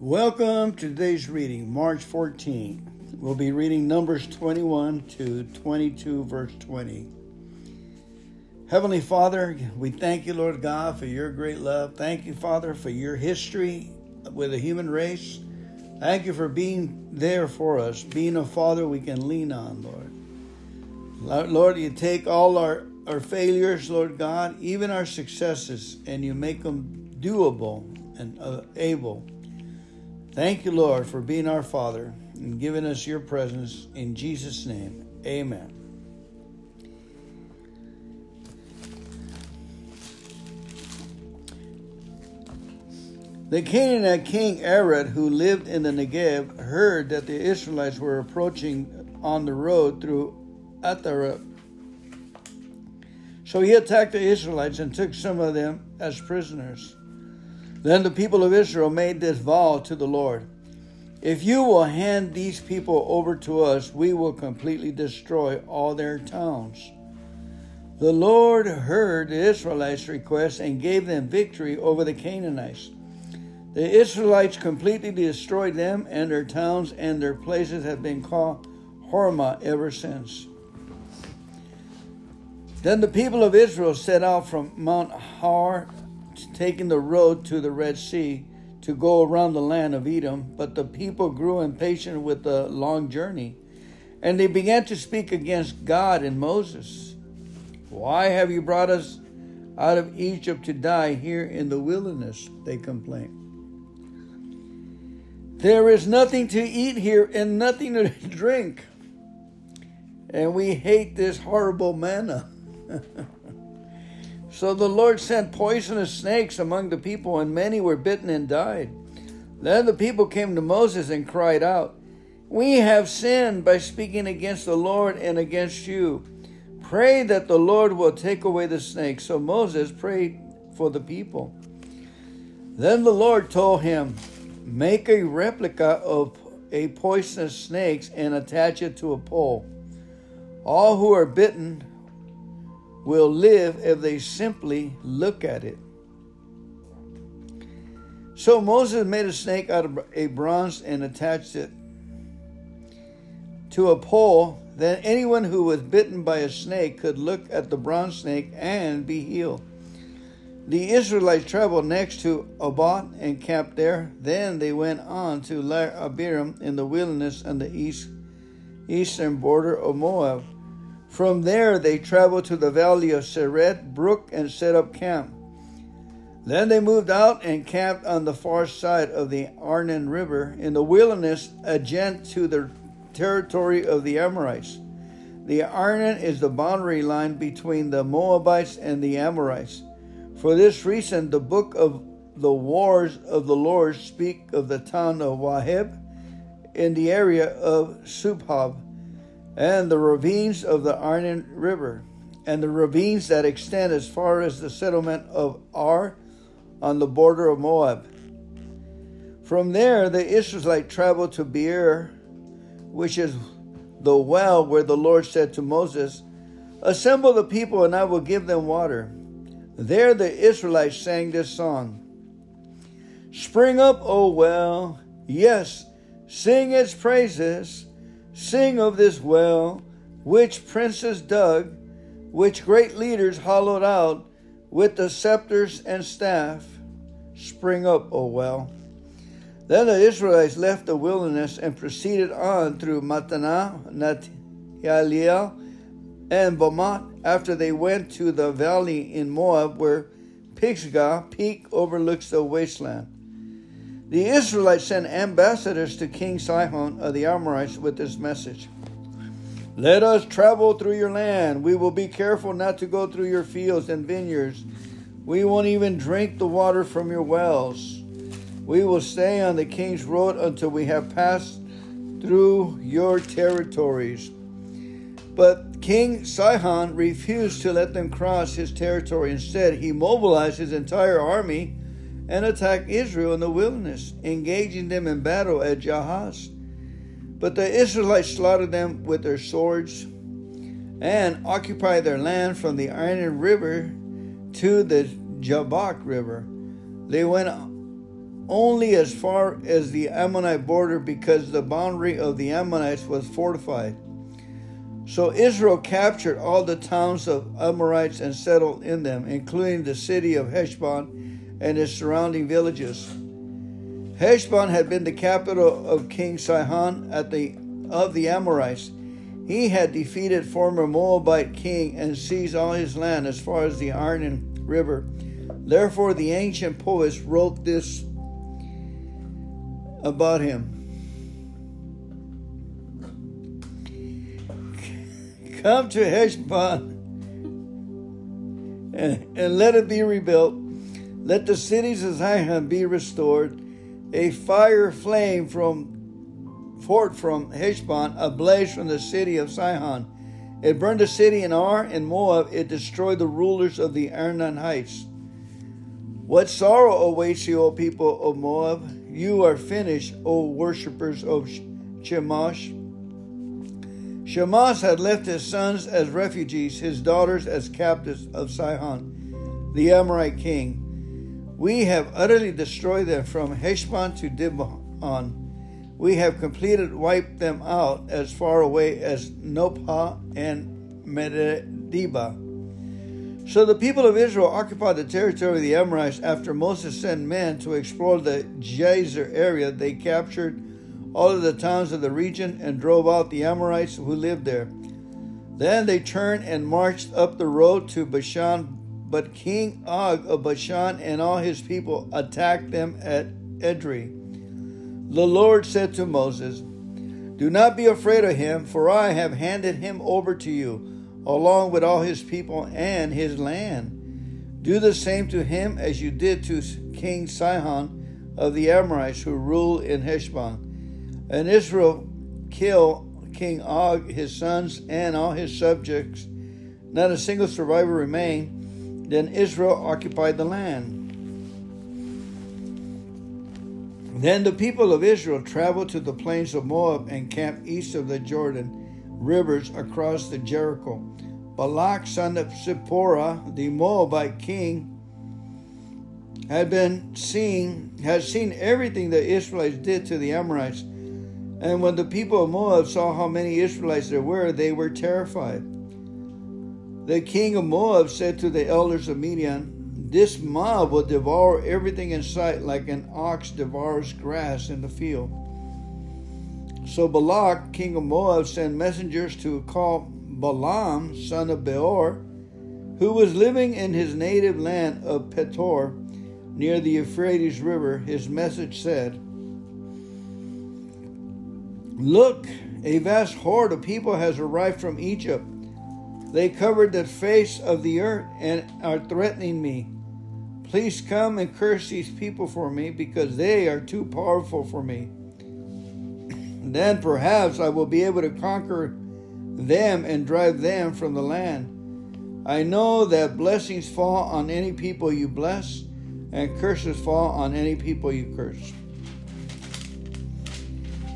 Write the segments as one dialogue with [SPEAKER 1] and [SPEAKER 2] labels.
[SPEAKER 1] Welcome to today's reading, March 14. We'll be reading Numbers 21 to 22, verse 20. Heavenly Father, we thank you, Lord God, for your great love. Thank you, Father, for your history with the human race. Thank you for being there for us, being a Father we can lean on, Lord. Lord, you take all our, our failures, Lord God, even our successes, and you make them doable and uh, able. Thank you, Lord, for being our Father and giving us your presence. In Jesus' name, amen. The Canaanite king Arad, who lived in the Negev, heard that the Israelites were approaching on the road through Atara. So he attacked the Israelites and took some of them as prisoners. Then the people of Israel made this vow to the Lord If you will hand these people over to us, we will completely destroy all their towns. The Lord heard the Israelites' request and gave them victory over the Canaanites. The Israelites completely destroyed them and their towns, and their places have been called Hormah ever since. Then the people of Israel set out from Mount Hor taking the road to the Red Sea to go around the land of Edom, but the people grew impatient with the long journey, and they began to speak against God and Moses. Why have you brought us out of Egypt to die here in the wilderness? They complained. There is nothing to eat here and nothing to drink, and we hate this horrible manna. So the Lord sent poisonous snakes among the people, and many were bitten and died. Then the people came to Moses and cried out, We have sinned by speaking against the Lord and against you. Pray that the Lord will take away the snakes. So Moses prayed for the people. Then the Lord told him, Make a replica of a poisonous snake and attach it to a pole. All who are bitten will live if they simply look at it. So Moses made a snake out of a bronze and attached it to a pole. Then anyone who was bitten by a snake could look at the bronze snake and be healed. The Israelites traveled next to Oboth and camped there. Then they went on to Iye-abarim in the wilderness on the east, eastern border of Moab. From there, they traveled to the valley of Zered Brook and set up camp. Then they moved out and camped on the far side of the Arnon River in the wilderness adjacent to the territory of the Amorites. The Arnon is the boundary line between the Moabites and the Amorites. For this reason, the book of the wars of the Lord speak of the town of Waheb in the area of Subhab and the ravines of the Arnon River, and the ravines that extend as far as the settlement of Ar on the border of Moab. From there, the Israelites traveled to Beer, which is the well where the Lord said to Moses, Assemble the people, and I will give them water. There the Israelites sang this song Spring up, O well, yes, sing its praises. Sing of this well, which princes dug, which great leaders hollowed out with the scepters and staff. Spring up, O well. Then the Israelites left the wilderness and proceeded on through Mattanah, Nahaliel, and Bamoth after they went to the valley in Moab where Pisgah peak overlooks the wasteland. The Israelites sent ambassadors to King Sihon of the Amorites with this message Let us travel through your land. We will be careful not to go through your fields and vineyards. We won't even drink the water from your wells. We will stay on the king's road until we have passed through your territories. But King Sihon refused to let them cross his territory. Instead, he mobilized his entire army and attacked Israel in the wilderness, engaging them in battle at Jahaz. But the Israelites slaughtered them with their swords and occupied their land from the Arnon River to the Jabbok River. They went only as far as the Ammonite border because the boundary of the Ammonites was fortified. So Israel captured all the towns of Amorites and settled in them, including the city of Heshbon and its surrounding villages. Heshbon had been the capital of King Sihon at the, of the Amorites. He had defeated former Moabite king and seized all his land as far as the Arnon River. Therefore, the ancient poets wrote this about him. Come to Heshbon and, and let it be rebuilt. Let the cities of Zion be restored. A fire flame from forth from Heshbon, a blaze from the city of Sihon. It burned the city in Ar and Moab. It destroyed the rulers of the Arnon heights. What sorrow awaits you, O people of Moab? You are finished, O worshippers of Chemosh. Chemosh had left his sons as refugees, his daughters as captives of Sihon, the Amorite king. We have utterly destroyed them from Heshbon to Dibon. We have completed wiped them out as far away as Nophah and Medeba. So the people of Israel occupied the territory of the Amorites after Moses sent men to explore the Jazer area. They captured all of the towns of the region and drove out the Amorites who lived there. Then they turned and marched up the road to Bashan, but King Og of Bashan and all his people attacked them at Edrei. The Lord said to Moses, Do not be afraid of him, for I have handed him over to you, along with all his people and his land. Do the same to him as you did to King Sihon of the Amorites who rule in Heshbon. And Israel killed King Og, his sons, and all his subjects. Not a single survivor remained. Then Israel occupied the land. Then the people of Israel traveled to the plains of Moab and camped east of the Jordan rivers across the Jericho. Balak, son of Zipporah, the Moabite king, had been seen had seen everything the Israelites did to the Amorites and when the people of Moab saw how many Israelites there were, they were terrified. The king of Moab said to the elders of Midian, This mob will devour everything in sight like an ox devours grass in the field. So Balak, king of Moab, sent messengers to call Balaam, son of Beor, who was living in his native land of Petor, near the Euphrates River. His message said, Look, a vast horde of people has arrived from Egypt. They covered the face of the earth and are threatening me. Please come and curse these people for me because they are too powerful for me. then perhaps I will be able to conquer them and drive them from the land. I know that blessings fall on any people you bless, and curses fall on any people you curse.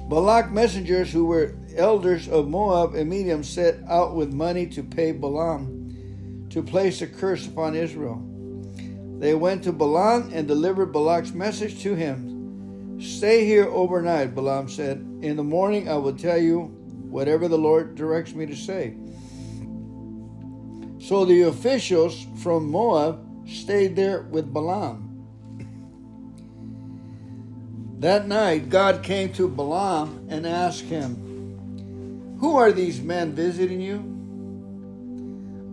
[SPEAKER 1] Balak messengers who were elders of Moab and Midian set out with money to pay Balaam to place a curse upon Israel. They went to Balaam and delivered Balak's message to him. Stay here overnight, Balaam said. In the morning I will tell you whatever the Lord directs me to say. So the officials from Moab stayed there with Balaam. That night, God came to Balaam and asked him, Who are these men visiting you?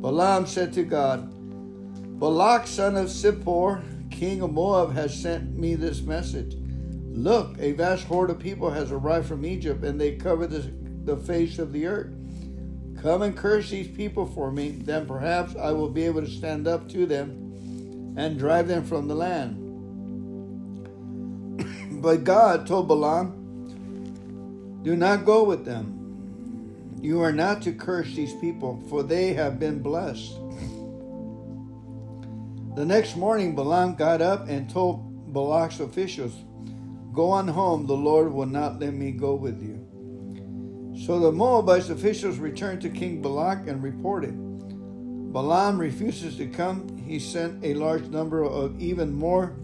[SPEAKER 1] Balaam said to God, Balak, son of Zippor, king of Moab, has sent me this message. Look, a vast horde of people has arrived from Egypt, and they cover the, the face of the earth. Come and curse these people for me, then perhaps I will be able to stand up to them and drive them from the land. But God told Balaam, Do not go with them. You are not to curse these people, for they have been blessed. The next morning, Balaam got up and told Balak's officials, Go on home, the Lord will not let me go with you. So the Moabite officials returned to King Balak and reported, Balaam refuses to come. He sent a large number of even more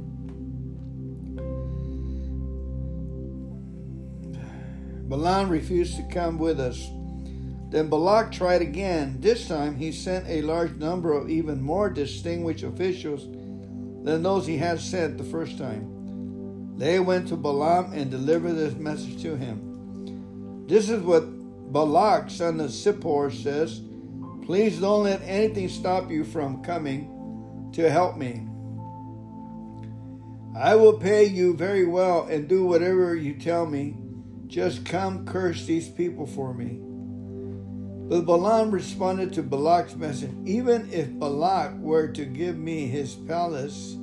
[SPEAKER 1] Balaam refused to come with us. Then Balak tried again. This time he sent a large number of even more distinguished officials than those he had sent the first time. They went to Balaam and delivered this message to him. This is what Balak, son of Zippor, says Please don't let anything stop you from coming to help me. I will pay you very well and do whatever you tell me. Just come curse these people for me. But Balaam responded to Balak's message Even if Balak were to give me his palace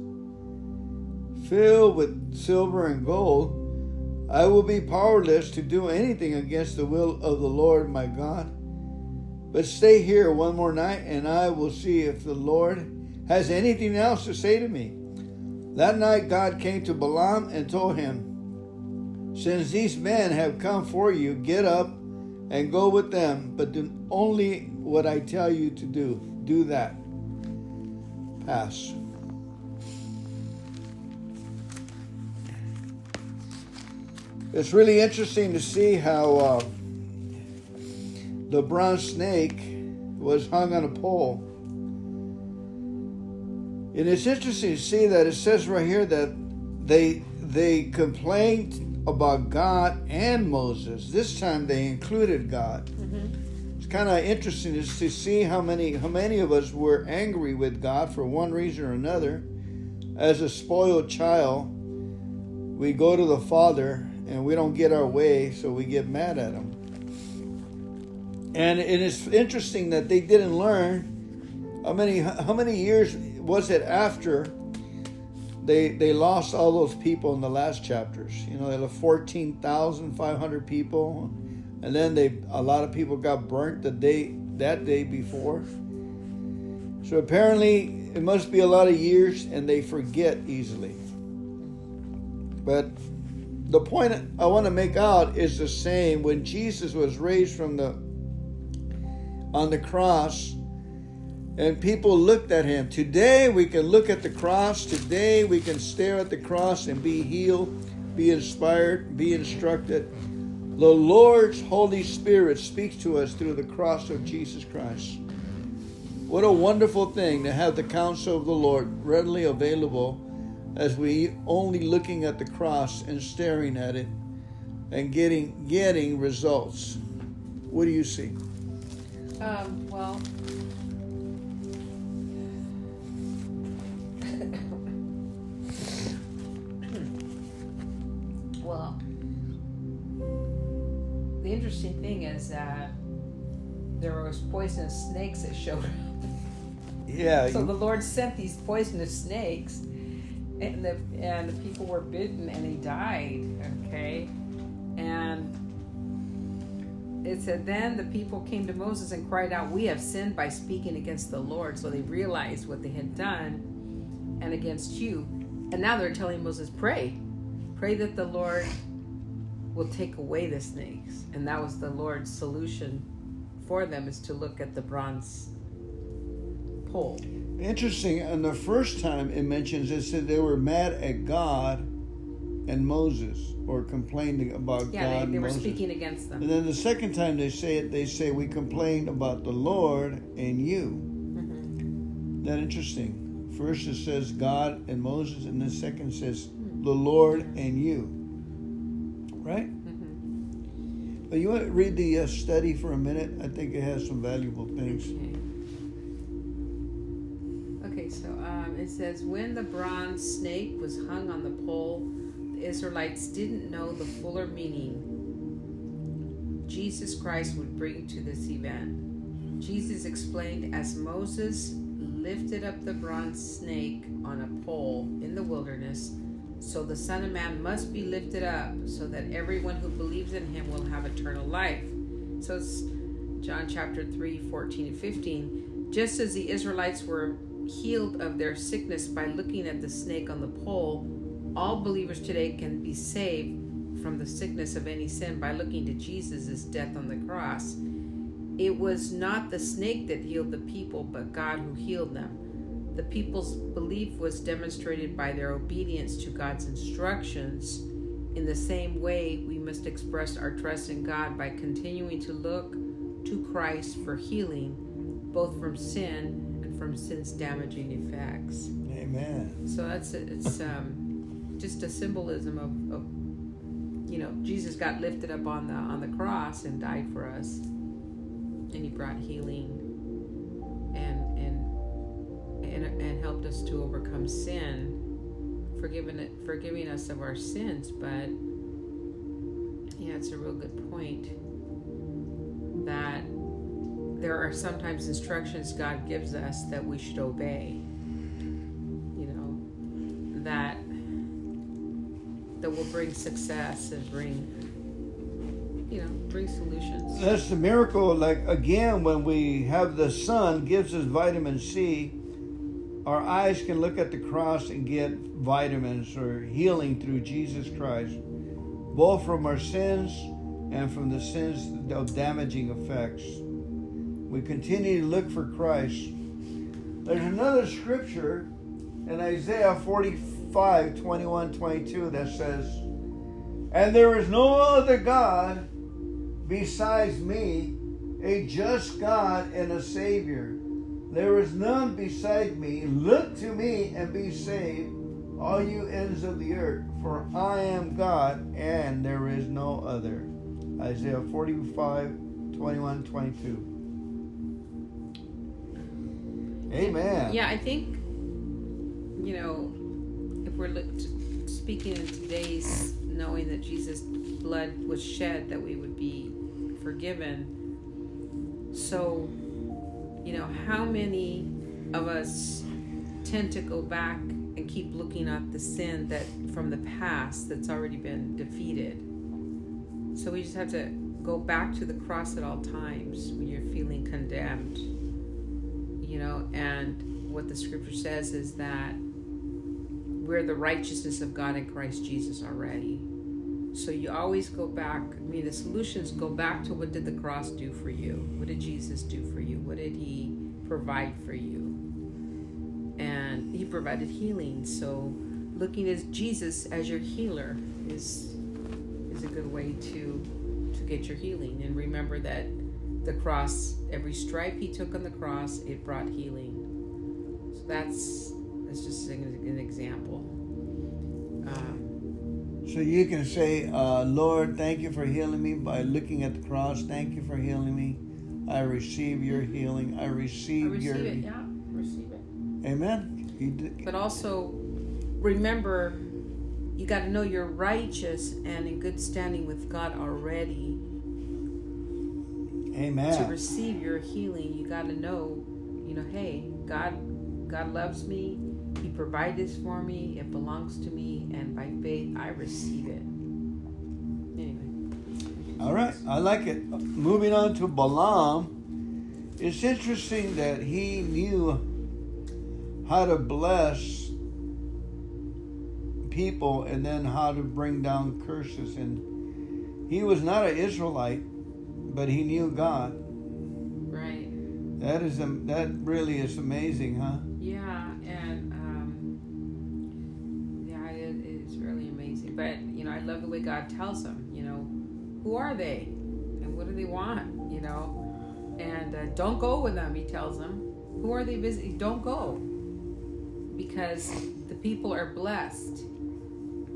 [SPEAKER 1] filled with silver and gold, I will be powerless to do anything against the will of the Lord my God. But stay here one more night, and I will see if the Lord has anything else to say to me. That night God came to Balaam and told him, Since these men have come for you, get up and go with them, but do only what I tell you to do. Do that. Pass. It's really interesting to see how uh, the bronze snake was hung on a pole. And it's interesting to see that it says right here that they they complained about God and Moses. This time they included God. Mm-hmm. It's kind of interesting to see how many how many of us were angry with God for one reason or another. As a spoiled child, we go to the Father and we don't get our way, so we get mad at him. And it is interesting that they didn't learn how many how many years was it after they they lost all those people in the last chapters. You know, they had fourteen thousand five hundred people, and then they a lot of people got burnt the day that day before. So apparently, it must be a lot of years, and they forget easily. But the point I want to make out is the same. When Jesus was raised from the on the cross, and people looked at him. Today we can look at the cross. Today we can stare at the cross and be healed, be inspired, be instructed. The Lord's Holy Spirit speaks to us through the cross of Jesus Christ. What a wonderful thing to have the counsel of the Lord readily available as we only looking at the cross and staring at it and getting getting results. What do you see?
[SPEAKER 2] Um, well, the interesting thing is that there was poisonous snakes that showed up.
[SPEAKER 1] Yeah.
[SPEAKER 2] So you... the Lord sent these poisonous snakes and the and the people were bitten and they died. Okay, and it said then the people came to Moses and cried out, "We have sinned by speaking against the Lord." So they realized what they had done and against you, and now they're telling Moses, "Pray, pray that the Lord." Will take away the snakes and that was the lord's solution for them is to look at the bronze pole
[SPEAKER 1] Interesting. And the first time it mentions it said they were mad at God and Moses, or complaining about
[SPEAKER 2] yeah,
[SPEAKER 1] God.
[SPEAKER 2] Yeah,
[SPEAKER 1] they,
[SPEAKER 2] they were
[SPEAKER 1] Moses.
[SPEAKER 2] speaking against them.
[SPEAKER 1] And then the second time they say it, they say we complained about the Lord and you. Mm-hmm. That interesting. First it says God and Moses, and the second says the Lord and you. Right. Mm-hmm. But you want to read the uh, study for a minute? I think it has some valuable things.
[SPEAKER 2] Okay. Okay, so um, it says when the bronze snake was hung on the pole, the Israelites didn't know the fuller meaning Jesus Christ would bring to this event. Jesus explained as Moses lifted up the bronze snake on a pole in the wilderness, so the Son of Man must be lifted up, so that everyone who believes in him will have eternal life. So it's John chapter 3, 14 and 15. Just as the Israelites were healed of their sickness by looking at the snake on the pole, all believers today can be saved from the sickness of any sin by looking to Jesus' death on the cross. It was not the snake that healed the people, but God who healed them. The people's belief was demonstrated by their obedience to God's instructions In the same way, we must express our trust in God by continuing to look to Christ for healing, both from sin and from sin's damaging effects.
[SPEAKER 1] Amen.
[SPEAKER 2] So that's it's um, just a symbolism of, of you know Jesus got lifted up on the on the cross and died for us, and He brought healing and and, helped us to overcome sin, forgiving it, forgiving us of our sins. But yeah, it's a real good point that there are sometimes instructions God gives us that we should obey. You know, that that will bring success and bring you know, bring solutions.
[SPEAKER 1] That's the miracle. Like again, when we have the sun gives us vitamin C, our eyes can look at the cross and get vitamins or healing through Jesus Christ, both from our sins and from the sins of damaging effects. We continue to look for Christ. There's another scripture in Isaiah 45 21 22 that says, And there is no other God besides me, a just God and a Savior. There is none beside me. Look to me and be saved, all you ends of the earth, for I am God and there is no other. Isaiah 45 21 22. Amen.
[SPEAKER 2] Yeah, I think you know if we're look- speaking in today's knowing that Jesus' blood was shed that we would be forgiven. So, you know, how many of us tend to go back and keep looking at the sin that from the past that's already been defeated? So we just have to go back to the cross at all times when you're feeling condemned. You know, and what the scripture says is that we're the righteousness of God in Christ Jesus already. So you always go back. I mean, the solutions go back to what did the cross do for you? What did Jesus do for you? What did he provide for you? And he provided healing. So looking at Jesus as your healer is is a good way to to get your healing. And remember that the cross, every stripe he took on the cross, it brought healing. So that's that's just an, an example.
[SPEAKER 1] So you can say, uh, Lord, thank you for healing me by looking at the cross. Thank you for healing me. I receive your healing. I
[SPEAKER 2] I
[SPEAKER 1] receive,
[SPEAKER 2] receive
[SPEAKER 1] your.
[SPEAKER 2] it, yeah, receive it.
[SPEAKER 1] Amen.
[SPEAKER 2] But also remember, you got to know you're righteous and in good standing with God already.
[SPEAKER 1] Amen.
[SPEAKER 2] To receive your healing, you got to know, you know, hey, God, God loves me. He provided this for me. It belongs to me, and by faith, I receive it. Anyway,
[SPEAKER 1] All right. I like it. Moving on to Balaam. It's interesting that he knew how to bless people and then how to bring down curses. And he was not an Israelite, but he knew God.
[SPEAKER 2] right?
[SPEAKER 1] That is that really is amazing, huh?
[SPEAKER 2] Yeah, But you know, I love the way God tells them. You know, who are they, and what do they want? You know, and uh, don't go with them. He tells them, who are they visiting? Don't go, because the people are blessed.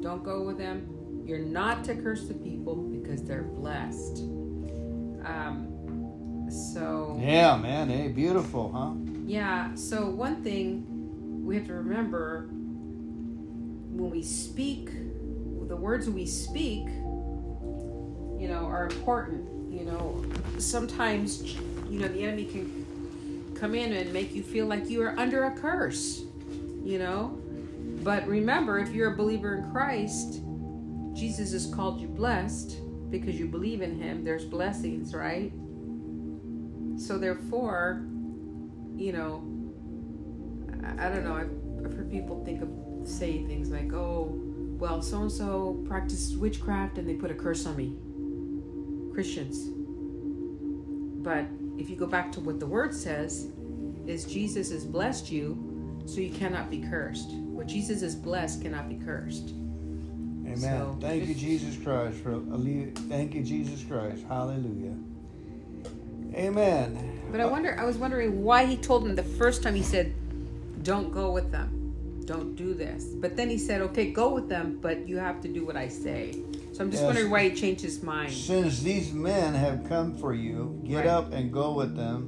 [SPEAKER 2] Don't go with them. You're not to curse the people because they're blessed. Um, so
[SPEAKER 1] Yeah, man. Hey, beautiful, huh?
[SPEAKER 2] yeah, so one thing we have to remember when we speak, words we speak, you know, are important. You know, sometimes, you know, the enemy can come in and make you feel like you are under a curse, you know. But remember, if you're a believer in Christ, Jesus has called you blessed because you believe in him. There's blessings, right? So therefore, you know, I, don't know. I've, I've heard people think of say things like, "Oh, well, so and so practiced witchcraft and they put a curse on me." Christians. But if you go back to what the word says, is Jesus has blessed you, so you cannot be cursed. What Jesus has blessed cannot be cursed.
[SPEAKER 1] Amen.
[SPEAKER 2] So,
[SPEAKER 1] thank you, Jesus Christ, for alle- thank you, Jesus Christ. Hallelujah. Amen.
[SPEAKER 2] But I wonder. I was wondering why he told him the first time he said, "Don't go with them, don't do this." But then he said, "Okay, go with them, but you have to do what I say." So I'm just
[SPEAKER 1] Yes.
[SPEAKER 2] wondering why he changed his mind.
[SPEAKER 1] Since these men have come for you, get
[SPEAKER 2] Right.
[SPEAKER 1] up and go with them.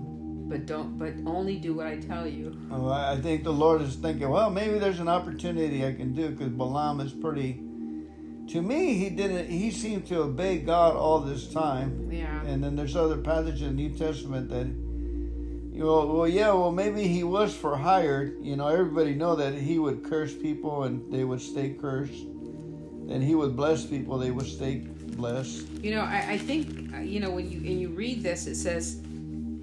[SPEAKER 2] But don't. But only do what I tell you.
[SPEAKER 1] Oh, I think the Lord is thinking, well, maybe there's an opportunity I can do because Balaam is pretty. To me, he didn't. He seemed to obey God all this time.
[SPEAKER 2] Yeah.
[SPEAKER 1] And then there's other passages in the New Testament that, you know, well, yeah, well, maybe he was for hired. You know, everybody know that he would curse people and they would stay cursed. Then he would bless people, they would stay blessed.
[SPEAKER 2] You know, I, I think uh, you know when you and you read this, it says,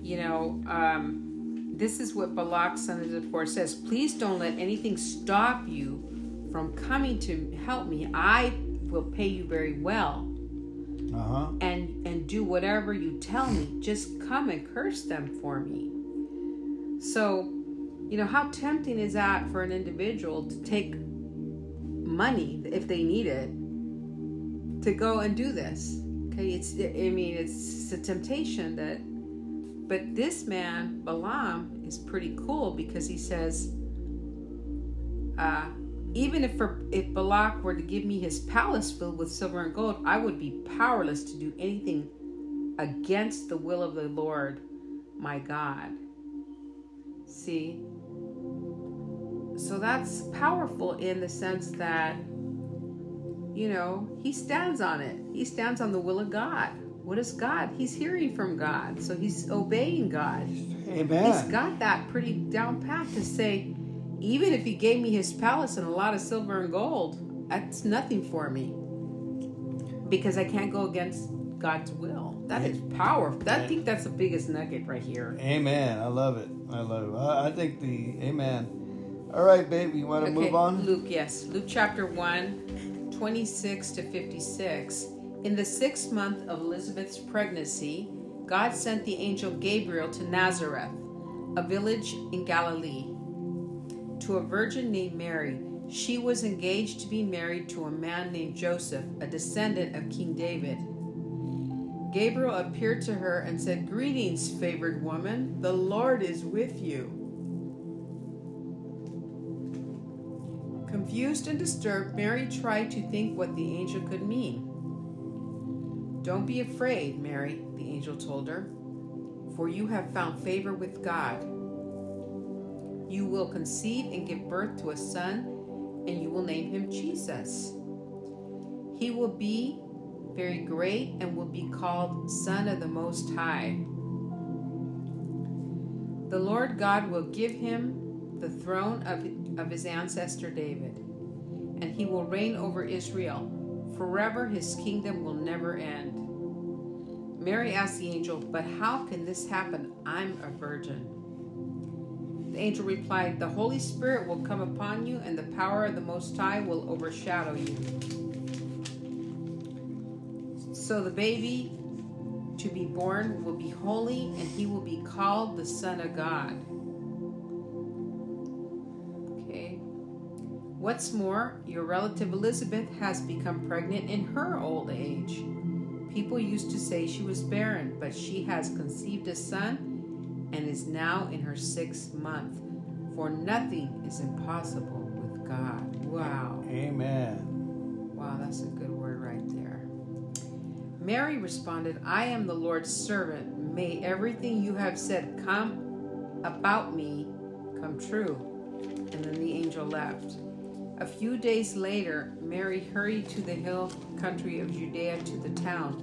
[SPEAKER 2] you know, um, this is what Balak son of Zippor says. Please don't let anything stop you from coming to help me. I will pay you very well,
[SPEAKER 1] Uh huh.
[SPEAKER 2] and and do whatever you tell me. Just come and curse them for me. So, you know, how tempting is that for an individual to take money if they need it to go and do this? Okay, it's I mean it's a temptation that but this man, Balaam, is pretty cool because he says, uh, even if for, if Balak were to give me his palace filled with silver and gold, I would be powerless to do anything against the will of the Lord, my God. See? So that's powerful in the sense that, you know, he stands on it. He stands on the will of God. What is God? He's hearing from God. So he's obeying God.
[SPEAKER 1] Amen.
[SPEAKER 2] He's got that pretty down pat to say, even if he gave me his palace and a lot of silver and gold, that's nothing for me. Because I can't go against God's will. That is powerful. I think that's the biggest nugget right here.
[SPEAKER 1] Amen. I love it. I love it. I, I think the Amen. All right, babe. You want to move on?
[SPEAKER 2] Luke, yes. Luke chapter 1, 26 to 56. In the sixth month of Elizabeth's pregnancy, God sent the angel Gabriel to Nazareth, a village in Galilee, to a virgin named Mary. She was engaged to be married to a man named Joseph, a descendant of King David. Gabriel appeared to her and said, Greetings, favored woman, the Lord is with you. Confused and disturbed, Mary tried to think what the angel could mean. Don't be afraid, Mary, the angel told her, for you have found favor with God. You will conceive and give birth to a son, and you will name him Jesus. He will be very great and will be called Son of the Most High. The Lord God will give him the throne of, of his ancestor David, and he will reign over Israel. Forever his kingdom will never end. Mary asked the angel, But how can this happen? I'm a virgin. The angel replied, The Holy Spirit will come upon you, and the power of the Most High will overshadow you. So the baby to be born will be holy, and he will be called the Son of God. Okay. What's more, your relative Elizabeth has become pregnant in her old age. People used to say she was barren, but she has conceived a son and is now in her sixth month. For nothing is impossible with God. Wow.
[SPEAKER 1] Amen.
[SPEAKER 2] Wow, that's a Mary responded, I am the Lord's servant. May everything you have said come about me come true. And then the angel left. A few days later, Mary hurried to the hill country of Judea to the town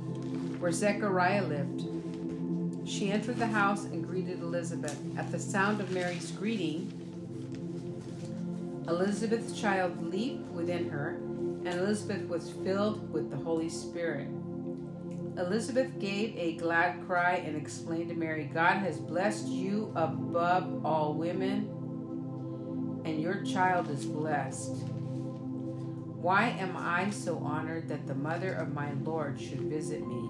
[SPEAKER 2] where Zechariah lived. She entered the house and greeted Elizabeth. At the sound of Mary's greeting, Elizabeth's child leaped within her, and Elizabeth was filled with the Holy Spirit. Elizabeth gave a glad cry and exclaimed to Mary, God has blessed you above all women, and your child is blessed. Why am I so honored that the mother of my Lord should visit me?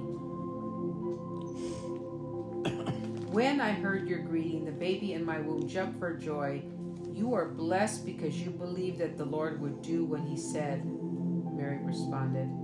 [SPEAKER 2] When I heard your greeting, the baby in my womb jumped for joy. You are blessed because you believed that the Lord would do what he said, Mary responded.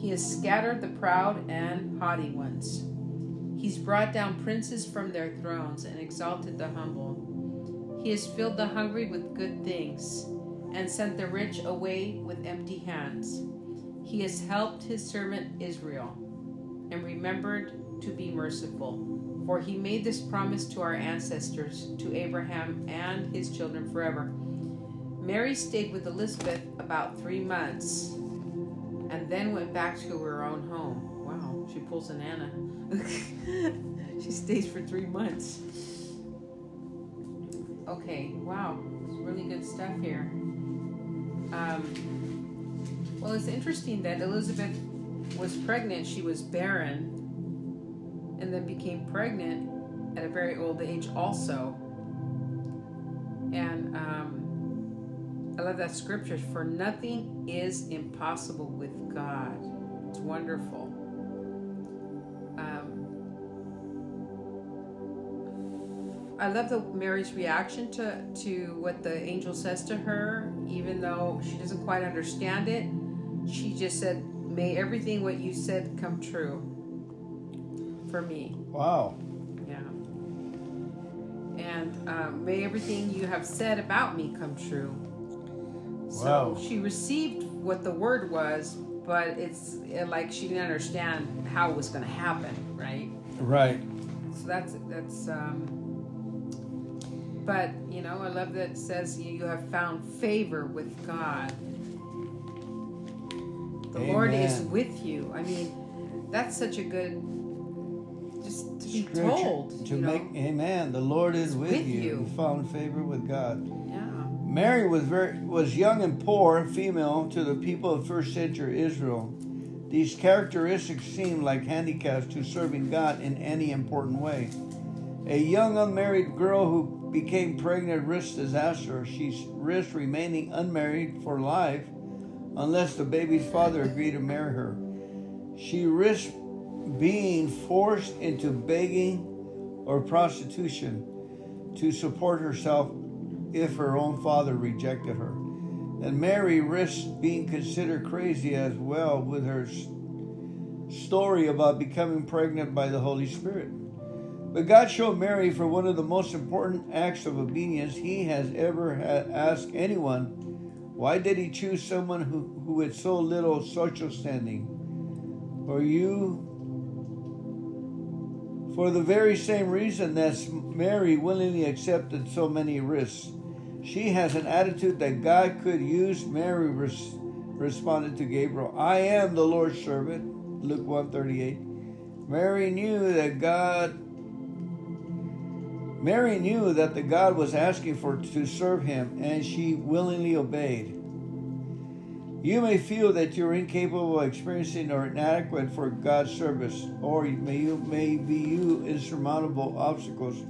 [SPEAKER 2] He has scattered the proud and haughty ones. He's brought down princes from their thrones and exalted the humble. He has filled the hungry with good things and sent the rich away with empty hands. He has helped his servant Israel and remembered to be merciful. For he made this promise to our ancestors, to Abraham and his children forever. Mary stayed with Elizabeth about three months and then went back to her own home. Wow, she pulls an Anna. she stays for three months. Okay, wow, it's really good stuff here. Um, well, it's interesting that Elizabeth was pregnant, she was barren, and then became pregnant at a very old age, also. And I love that scripture for nothing is impossible with God. It's wonderful. Um, I love the Mary's reaction to to what the angel says to her, even though she doesn't quite understand it. She just said, "May everything what you said come true for me."
[SPEAKER 1] Wow.
[SPEAKER 2] Yeah. And um, may everything you have said about me come true.
[SPEAKER 1] Wow.
[SPEAKER 2] So she received what the word was, but it's uh, like she didn't understand how it was going to happen, right?
[SPEAKER 1] Right.
[SPEAKER 2] So that's that's. Um, but you know, I love that it says you, have found favor with God. The Lord is with you. I mean, that's such a good. Just to be
[SPEAKER 1] Scripture
[SPEAKER 2] told,
[SPEAKER 1] to
[SPEAKER 2] you know.
[SPEAKER 1] make Amen. The Lord is with,
[SPEAKER 2] with
[SPEAKER 1] you.
[SPEAKER 2] you.
[SPEAKER 1] You found favor with God.
[SPEAKER 2] yeah.
[SPEAKER 1] Mary was very was young and poor, female to the people of first century Israel. These characteristics seem like handicaps to serving God in any important way. A young unmarried girl who became pregnant risked disaster. She risked remaining unmarried for life unless the baby's father agreed to marry her. She risked being forced into begging or prostitution to support herself if her own father rejected her. And Mary risked being considered crazy as well with her story about becoming pregnant by the Holy Spirit. But God showed Mary for one of the most important acts of obedience he has ever asked anyone. Why did he choose someone who, who had so little social standing? For you, for the very same reason that Mary willingly accepted so many risks. She has an attitude that God could use. Mary res- responded to Gabriel, I am the Lord's servant. Luke 138. Mary knew that God Mary knew that the God was asking for to serve him, and she willingly obeyed. You may feel that you're incapable of experiencing or inadequate for God's service, or may you may be you insurmountable obstacles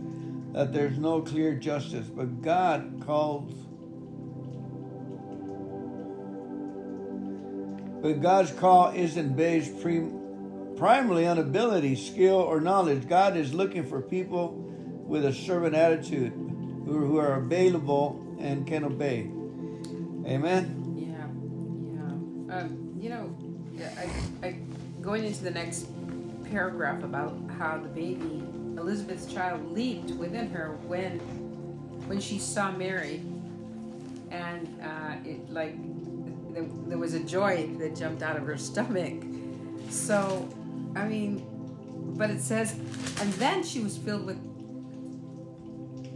[SPEAKER 1] that there's no clear justice, but God calls But God's call isn't based prim- primarily on ability, skill, or knowledge. God is looking for people with a servant attitude who, who are available and can obey. Amen.
[SPEAKER 2] Yeah, yeah. Um, you know, I, I, going into the next paragraph about how the baby, Elizabeth's child, leaped within her when, when she saw Mary, and uh, it like there, there was a joy that jumped out of her stomach. So, I mean, but it says, and then she was filled with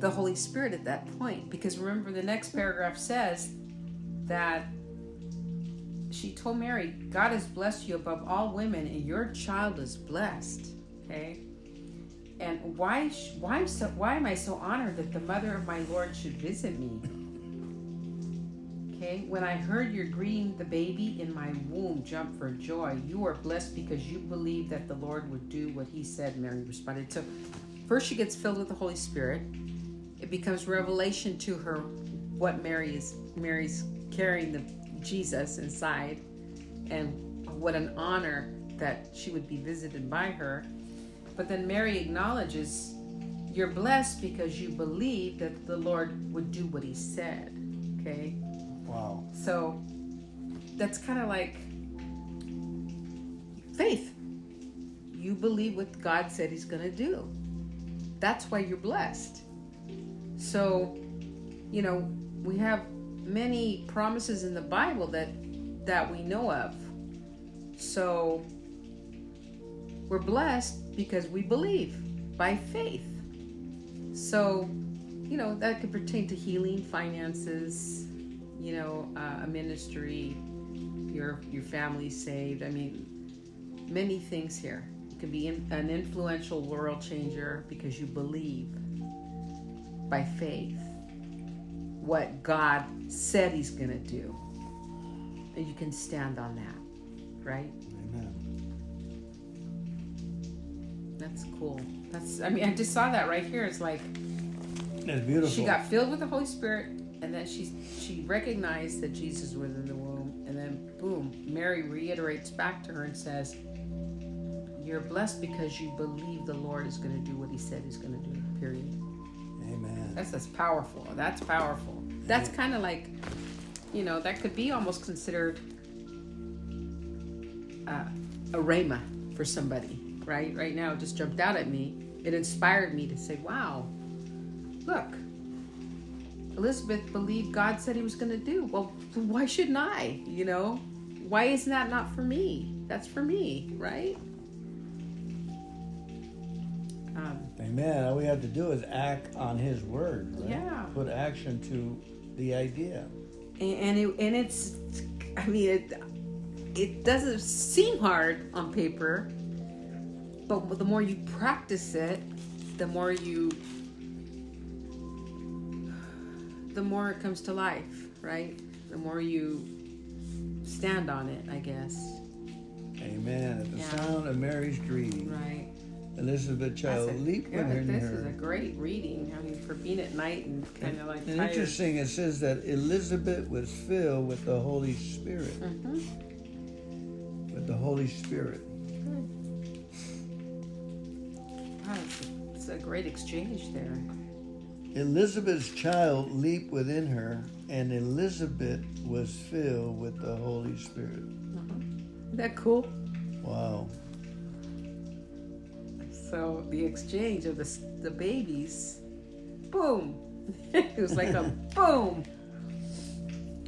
[SPEAKER 2] the Holy Spirit at that point, because remember the next paragraph says that she told Mary, God has blessed you above all women, and your child is blessed. Okay. And why, why, am so, why am I so honored that the mother of my Lord should visit me? Okay, when I heard your greeting, the baby in my womb jumped for joy. You are blessed because you believe that the Lord would do what he said, Mary responded. So, first she gets filled with the Holy Spirit. It becomes revelation to her what Mary is Mary's carrying the Jesus inside and what an honor that she would be visited by her. But then Mary acknowledges you're blessed because you believe that the Lord would do what he said. Okay?
[SPEAKER 1] Wow.
[SPEAKER 2] So that's kind of like faith. You believe what God said He's going to do. That's why you're blessed. So, you know, we have many promises in the Bible that that we know of. So we're blessed because we believe by faith. So, you know, that could pertain to healing, finances, you know, uh, a ministry, your your family saved. I mean, many things here. You can be in, an influential world changer because you believe by faith what God said He's going to do, and you can stand on that, right? That's cool. That's. I mean, I just saw that right here. It's like
[SPEAKER 1] It's beautiful.
[SPEAKER 2] she got filled with the Holy Spirit, and then she she recognized that Jesus was in the womb, and then boom, Mary reiterates back to her and says, "You're blessed because you believe the Lord is going to do what He said He's going to do." Period.
[SPEAKER 1] Amen.
[SPEAKER 2] That's that's powerful. That's powerful. That's kind of like, you know, that could be almost considered uh, a rhema for somebody, right? Right now, just jumped out at me. It inspired me to say, "Wow, look, Elizabeth believed God said He was going to do. Well, why shouldn't I? You know, why isn't that not for me? That's for me, right?" Um,
[SPEAKER 1] Amen. All we have to do is act on His word. Right?
[SPEAKER 2] Yeah.
[SPEAKER 1] Put action to the idea.
[SPEAKER 2] and and, it, and it's i mean it it doesn't seem hard on paper but the more you practice it the more you the more it comes to life right the more you stand on it i guess
[SPEAKER 1] Amen. At the
[SPEAKER 2] Yeah.
[SPEAKER 1] sound of Mary's greeting,
[SPEAKER 2] right
[SPEAKER 1] Elizabeth
[SPEAKER 2] That's
[SPEAKER 1] child
[SPEAKER 2] a
[SPEAKER 1] leaped
[SPEAKER 2] good-
[SPEAKER 1] within
[SPEAKER 2] this
[SPEAKER 1] her.
[SPEAKER 2] is a great reading i mean for being at night and kind of like
[SPEAKER 1] And
[SPEAKER 2] tired
[SPEAKER 1] interesting, it says that Elizabeth was filled with the Holy Spirit.
[SPEAKER 2] Mhm.
[SPEAKER 1] With the Holy Spirit.
[SPEAKER 2] A, great exchange there
[SPEAKER 1] Elizabeth's child leaped within her, and Elizabeth was filled with the Holy Spirit.
[SPEAKER 2] Isn't that cool?
[SPEAKER 1] Wow.
[SPEAKER 2] So the exchange of the the babies, boom! it was like a boom.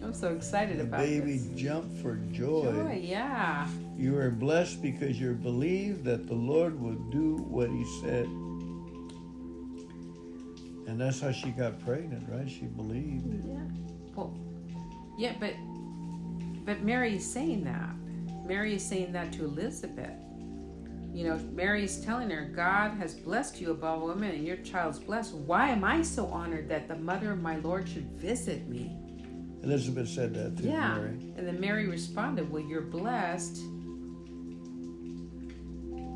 [SPEAKER 2] I'm so excited
[SPEAKER 1] The
[SPEAKER 2] about
[SPEAKER 1] baby
[SPEAKER 2] this.
[SPEAKER 1] jumped for joy.
[SPEAKER 2] Joy, yeah.
[SPEAKER 1] You are blessed because you believe that the Lord will do what He said. And that's how she got pregnant, right? She believed.
[SPEAKER 2] Yeah. Well, yeah, but but Mary is saying that. Mary is saying that to Elizabeth. You know, Mary is telling her, God has blessed you above women, and your child's blessed. Why am I so honored that the mother of my Lord should visit me?
[SPEAKER 1] Elizabeth said that to
[SPEAKER 2] Yeah.
[SPEAKER 1] Mary.
[SPEAKER 2] And then Mary responded, Well, you're blessed.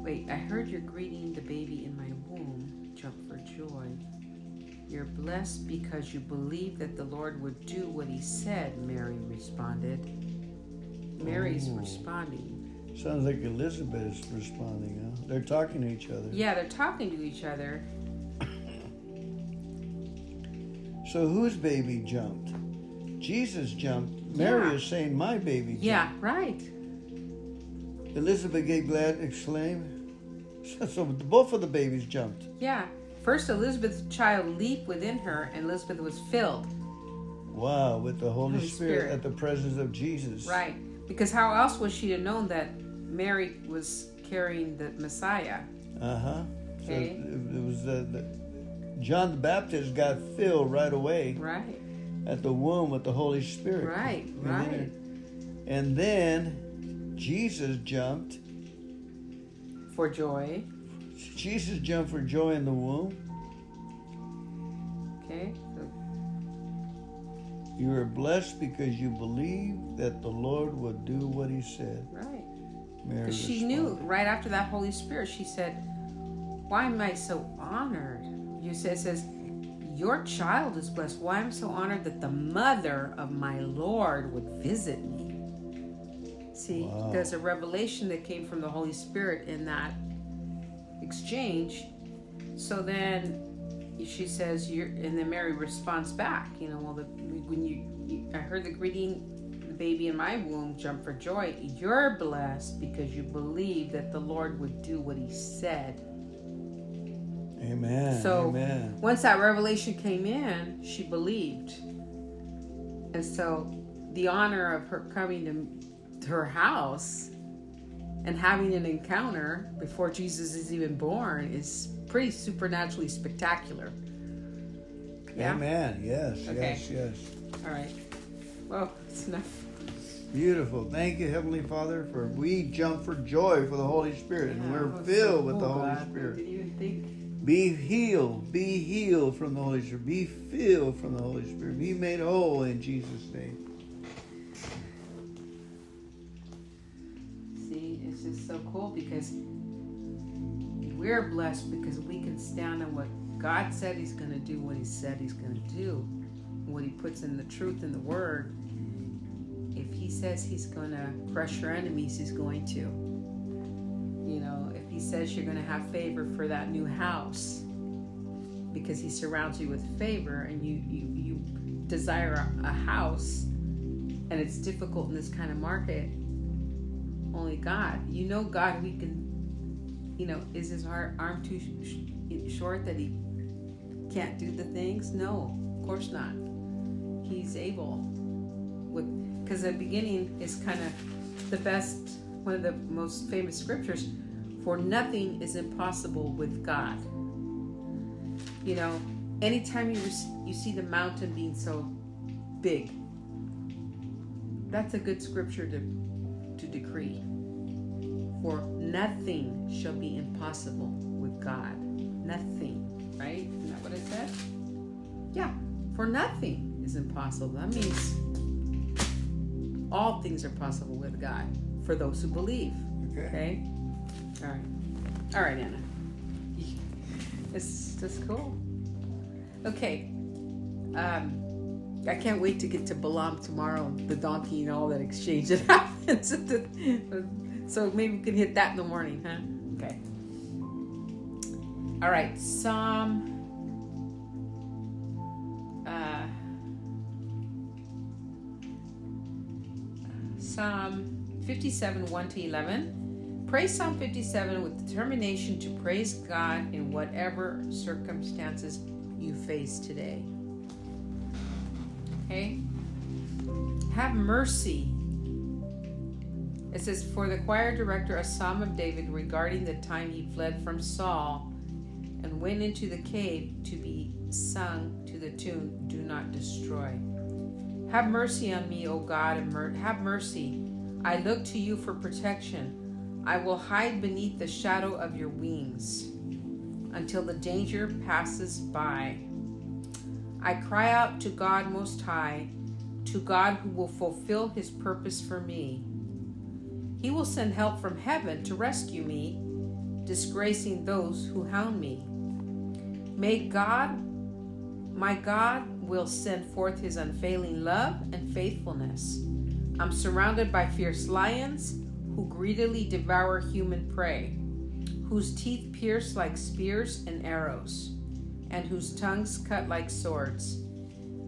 [SPEAKER 2] Wait, I heard your greeting, the baby in my womb jump for joy. You're blessed because you believe that the Lord would do what he said, Mary responded. Mary's
[SPEAKER 1] Ooh.
[SPEAKER 2] responding.
[SPEAKER 1] Sounds like Elizabeth is responding, huh? They're talking to each other.
[SPEAKER 2] Yeah, they're talking to each other.
[SPEAKER 1] So whose baby jumped? Jesus jumped. Mary
[SPEAKER 2] Yeah.
[SPEAKER 1] is saying, My baby jumped.
[SPEAKER 2] Yeah, right.
[SPEAKER 1] Elizabeth gave glad exclaim. So both of the babies jumped.
[SPEAKER 2] Yeah. First, Elizabeth's child leaped within her, and Elizabeth was filled.
[SPEAKER 1] Wow, with the Holy,
[SPEAKER 2] Holy
[SPEAKER 1] Spirit,
[SPEAKER 2] Spirit.
[SPEAKER 1] at the presence of Jesus.
[SPEAKER 2] Right. Because how else was she to know that Mary was carrying the Messiah?
[SPEAKER 1] Uh huh. So
[SPEAKER 2] Okay.
[SPEAKER 1] it, it was uh, the, John the Baptist got filled right away
[SPEAKER 2] Right.
[SPEAKER 1] at the womb with the Holy Spirit.
[SPEAKER 2] Right, right.
[SPEAKER 1] And then Jesus jumped.
[SPEAKER 2] For joy.
[SPEAKER 1] Jesus jumped for joy in the womb.
[SPEAKER 2] Okay. So,
[SPEAKER 1] You are blessed because you believe that the Lord would do what he said.
[SPEAKER 2] Right.
[SPEAKER 1] Mary
[SPEAKER 2] Because she knew right after that Holy Spirit, she said, Why am I so honored? You say, it says, Your child is blessed. Why am I so honored that the mother of my Lord would visit me? See,
[SPEAKER 1] Wow.
[SPEAKER 2] there's a revelation that came from the Holy Spirit in that exchange. So then she says, "You're," and then Mary responds back. You know, well, the, when you, you, I heard the greeting, the baby in my womb jump for joy. You're blessed because you believe that the Lord would do what He said.
[SPEAKER 1] Amen.
[SPEAKER 2] So
[SPEAKER 1] Amen.
[SPEAKER 2] once that revelation came in, she believed, and so the honor of her coming to her house and having an encounter before Jesus is even born is pretty supernaturally spectacular. Yeah.
[SPEAKER 1] Amen. Yes,
[SPEAKER 2] Okay.
[SPEAKER 1] yes, yes.
[SPEAKER 2] All right. Well, it's enough.
[SPEAKER 1] Beautiful. Thank you, Heavenly Father, for we jump for joy for the Holy Spirit, and
[SPEAKER 2] Yeah,
[SPEAKER 1] we're filled
[SPEAKER 2] so
[SPEAKER 1] with the Holy
[SPEAKER 2] God.
[SPEAKER 1] Spirit.
[SPEAKER 2] Didn't even think.
[SPEAKER 1] Be healed. Be healed from the Holy Spirit. Be filled from the Holy Spirit. Be made whole in Jesus' name.
[SPEAKER 2] It's just so cool because we're blessed because we can stand on what God said He's going to do, what He said He's going to do, what He puts in the truth in the Word. If He says He's going to crush your enemies, He's going to. You know, if He says you're going to have favor for that new house, because He surrounds you with favor, and you you you desire a, a house, and it's difficult in this kind of market only God. You know, God, we can, you know, is his arm too sh- short that he can't do the things? No, of course not. He's able. With because the beginning is kind of the best, one of the most famous scriptures. For nothing is impossible with God. You know, anytime you you see the mountain being so big, that's a good scripture to to decree. For nothing shall be impossible with God. Nothing, right? Isn't that what it said? Yeah, for nothing is impossible. That means all things are possible with God for those who believe.
[SPEAKER 1] Okay.
[SPEAKER 2] Okay? All right. All right, Anna. It's just cool. Okay. Um, I can't wait to get to Balaam tomorrow, the donkey and all that exchange that happens. at the- so maybe we can hit that in the morning, huh? Okay. All right, Psalm. Uh, Psalm 57, 1 to 11. Praise Psalm 57 with determination to praise God in whatever circumstances you face today. Okay? Have mercy. It says, For the choir director, a psalm of David regarding the time he fled from Saul and went into the cave to be sung to the tune, Do Not Destroy. Have mercy on me, O God, and mer- have mercy. I look to you for protection. I will hide beneath the shadow of your wings until the danger passes by. I cry out to God Most High, to God who will fulfill his purpose for me. He will send help from heaven to rescue me, disgracing those who hound me. May God, my God, will send forth his unfailing love and faithfulness. I'm surrounded by fierce lions who greedily devour human prey, whose teeth pierce like spears and arrows, and whose tongues cut like swords.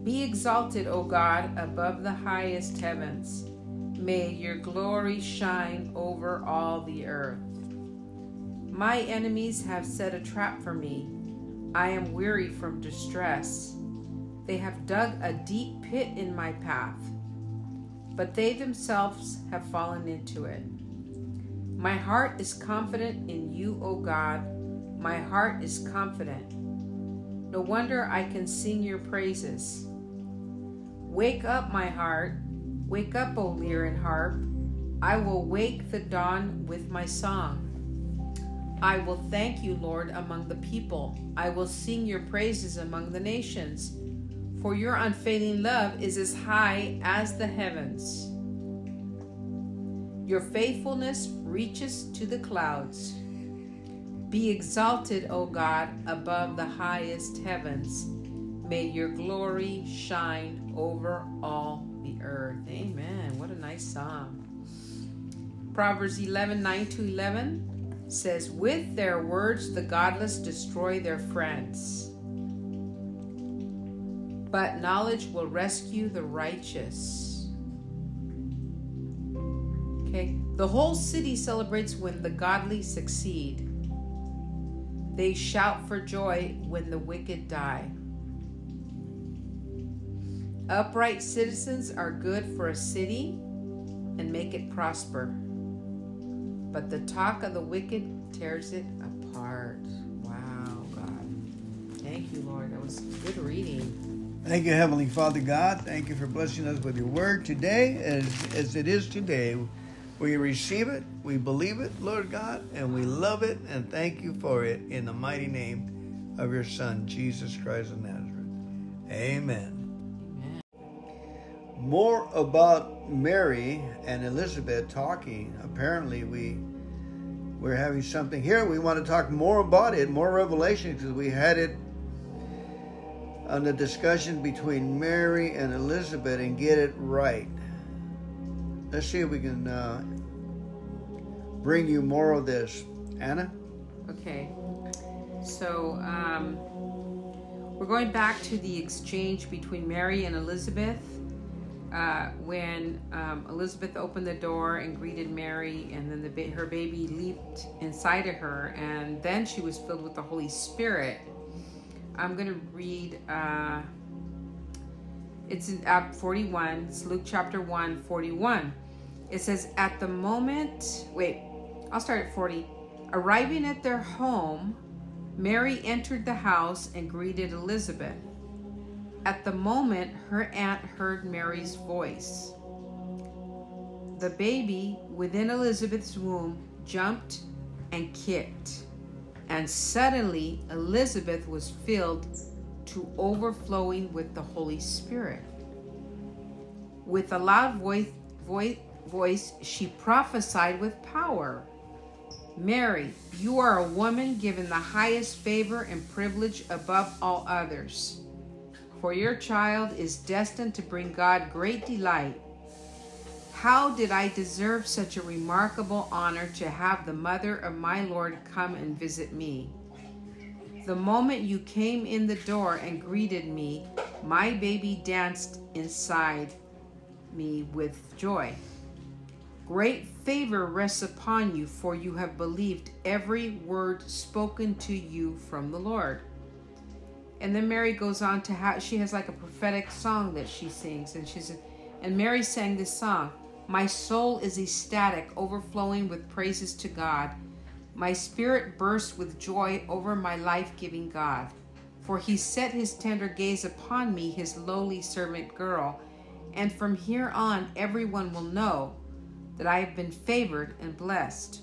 [SPEAKER 2] Be exalted, O God, above the highest heavens. May your glory shine over all the earth. My enemies have set a trap for me. I am weary from distress. They have dug a deep pit in my path, but they themselves have fallen into it. My heart is confident in you, O God. My heart is confident. No wonder I can sing your praises. Wake up, my heart. Wake up, O lyre and harp. I will wake the dawn with my song. I will thank you, Lord, among the people. I will sing your praises among the nations. For your unfailing love is as high as the heavens. Your faithfulness reaches to the clouds. Be exalted, O God, above the highest heavens. May your glory shine over all the earth. Amen. What a nice psalm. Proverbs 11 9 to 11 says, With their words the godless destroy their friends, but knowledge will rescue the righteous. Okay, the whole city celebrates when the godly succeed. They shout for joy when the wicked die. Upright citizens are good for a city and make it prosper, but the talk of the wicked tears it apart. Wow, God. Thank you, Lord. That was good reading.
[SPEAKER 1] Thank you, Heavenly Father God. Thank you for blessing us with your word today, as, as it is today. We receive it, we believe it, Lord God, and we love it, and thank you for it in the mighty name of your Son, Jesus Christ of Nazareth. Amen. More about Mary and Elizabeth talking. Apparently, we we're having something here. We want to talk more about it, more revelation, because we had it on the discussion between Mary and Elizabeth and get it right. Let's see if we can uh, bring you more of this. Anna?
[SPEAKER 2] Okay. So, um, we're going back to the exchange between Mary and Elizabeth. Uh, when um, Elizabeth opened the door and greeted Mary, and then the ba- her baby leaped inside of her, and then she was filled with the Holy Spirit. I'm going to read. Uh, it's in Act 41. It's Luke chapter 1, 41. It says, At the moment, wait, I'll start at 40. Arriving at their home, Mary entered the house and greeted Elizabeth. At the moment, her aunt heard Mary's voice. The baby within Elizabeth's womb jumped and kicked, and suddenly Elizabeth was filled to overflowing with the Holy Spirit. With a loud voice, voice, voice she prophesied with power. Mary, you are a woman given the highest favor and privilege above all others. For your child is destined to bring God great delight. How did I deserve such a remarkable honor to have the mother of my Lord come and visit me? The moment you came in the door and greeted me, my baby danced inside me with joy. Great favor rests upon you, for you have believed every word spoken to you from the Lord. And then Mary goes on to have she has like a prophetic song that she sings, and she's and Mary sang this song. My soul is ecstatic, overflowing with praises to God. My spirit bursts with joy over my life-giving God, for he set his tender gaze upon me, his lowly servant girl, and from here on everyone will know that I have been favored and blessed.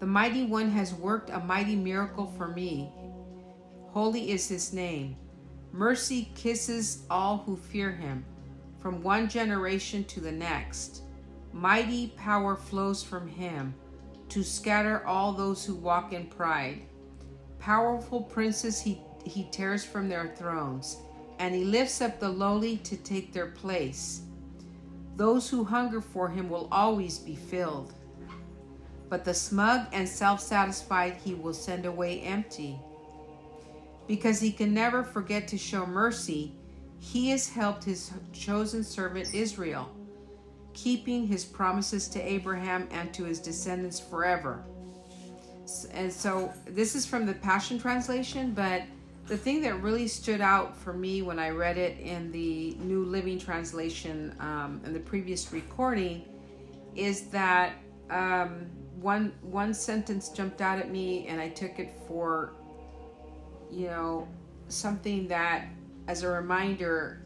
[SPEAKER 2] The mighty one has worked a mighty miracle for me. Holy is his name. Mercy kisses all who fear him, from one generation to the next. Mighty power flows from him to scatter all those who walk in pride. Powerful princes he, he tears from their thrones, and he lifts up the lowly to take their place. Those who hunger for him will always be filled. But the smug and self satisfied he will send away empty. Because he can never forget to show mercy, he has helped his chosen servant Israel, keeping his promises to Abraham and to his descendants forever. And so this is from the Passion Translation, but the thing that really stood out for me when I read it in the New Living Translation um, in the previous recording is that um, one one sentence jumped out at me, and I took it for you know something that as a reminder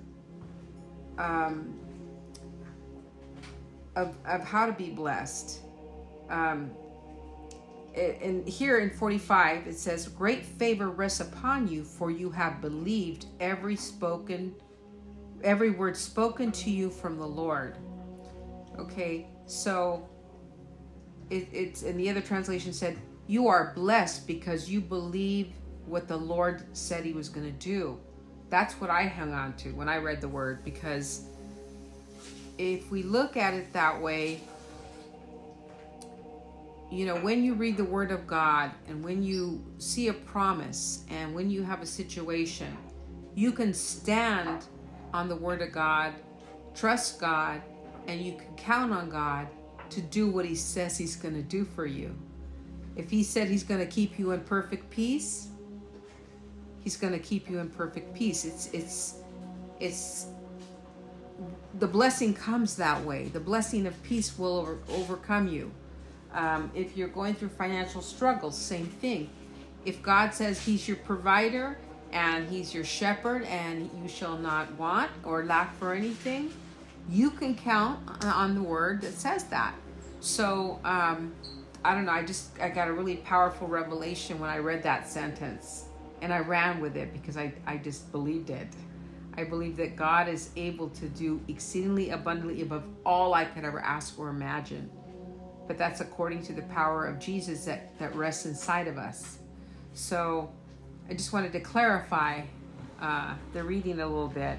[SPEAKER 2] um, of of how to be blessed. Um, and here in 45 it says great favor rests upon you for you have believed every spoken every word spoken to you from the lord okay so it, it's and the other translation said you are blessed because you believe what the lord said he was going to do that's what i hung on to when i read the word because if we look at it that way you know, when you read the Word of God and when you see a promise and when you have a situation, you can stand on the Word of God, trust God, and you can count on God to do what He says He's going to do for you. If He said He's going to keep you in perfect peace, He's going to keep you in perfect peace. It's, it's, it's, the blessing comes that way. The blessing of peace will over, overcome you um, if you're going through financial struggles, same thing. If God says He's your provider and He's your shepherd and you shall not want or lack for anything, you can count on the word that says that. So, um, I don't know, I just, I got a really powerful revelation when I read that sentence and I ran with it because I, I just believed it. I believe that God is able to do exceedingly abundantly above all I could ever ask or imagine but that's according to the power of Jesus that, that rests inside of us. So I just wanted to clarify uh, the reading a little bit.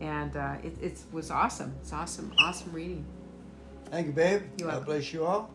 [SPEAKER 2] And uh, it, it was awesome. It's awesome, awesome reading.
[SPEAKER 1] Thank you, babe. God bless you all.